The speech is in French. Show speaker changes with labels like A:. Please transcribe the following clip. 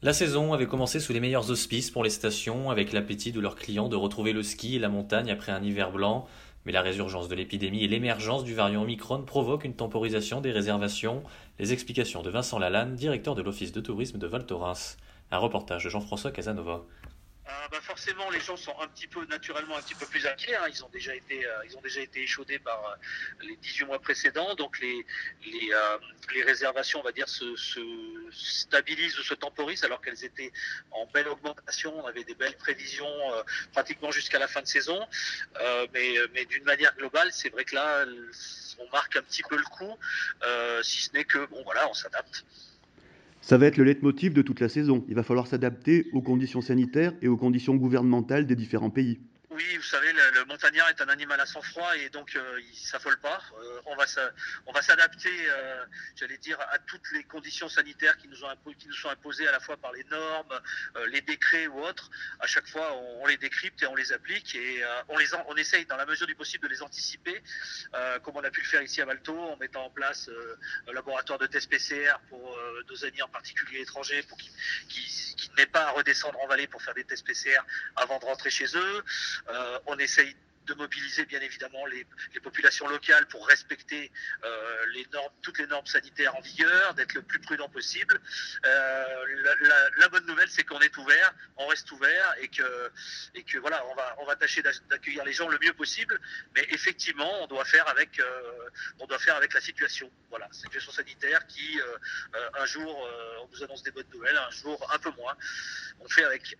A: La saison avait commencé sous les meilleurs auspices pour les stations, avec l'appétit de leurs clients de retrouver le ski et la montagne après un hiver blanc. Mais la résurgence de l'épidémie et l'émergence du variant Omicron provoquent une temporisation des réservations. Les explications de Vincent Lalanne, directeur de l'Office de tourisme de Val Thorens. Un reportage de Jean-François Casanova.
B: Euh, bah forcément, les gens sont un petit peu naturellement un petit peu plus inquiets. Hein. Ils ont déjà été, euh, ils ont déjà été échaudés par euh, les 18 mois précédents, donc les les, les réservations, on va dire, se, se, stabilisent ou se temporisent alors qu'elles étaient en belle augmentation. On avait des belles prévisions pratiquement jusqu'à la fin de saison, mais mais d'une manière globale, c'est vrai que là, on marque un petit peu le coup, si ce n'est que bon voilà, on s'adapte.
C: Ça va être le leitmotiv de toute la saison. Il va falloir s'adapter aux conditions sanitaires et aux conditions gouvernementales des différents pays.
B: Oui, vous savez, le, montagnard est un animal à sang-froid et donc euh, il s'affole pas. Euh, on va s'adapter, euh, j'allais dire, à toutes les conditions sanitaires qui nous sont imposées à la fois par les normes, les décrets ou autres. À chaque fois, on, les décrypte et on les applique et on essaye dans la mesure du possible de les anticiper, comme on a pu le faire ici à Malto, en mettant en place un laboratoire de test PCR pour nos amis en particulier étrangers, pour qu'ils n'aient pas à redescendre en vallée pour faire des tests PCR avant de rentrer chez eux. Euh, on essaye de mobiliser bien évidemment les, populations locales pour respecter euh, toutes les normes sanitaires en vigueur, d'être le plus prudent possible. Euh, la, bonne nouvelle, c'est qu'on est ouvert, on reste ouvert et que, voilà, on va, tâcher d'accueillir les gens le mieux possible. Mais effectivement, on doit faire avec, on doit faire avec la situation. Voilà, situation sanitaire qui, un jour, on nous annonce des bonnes nouvelles, un jour un peu moins. On fait avec.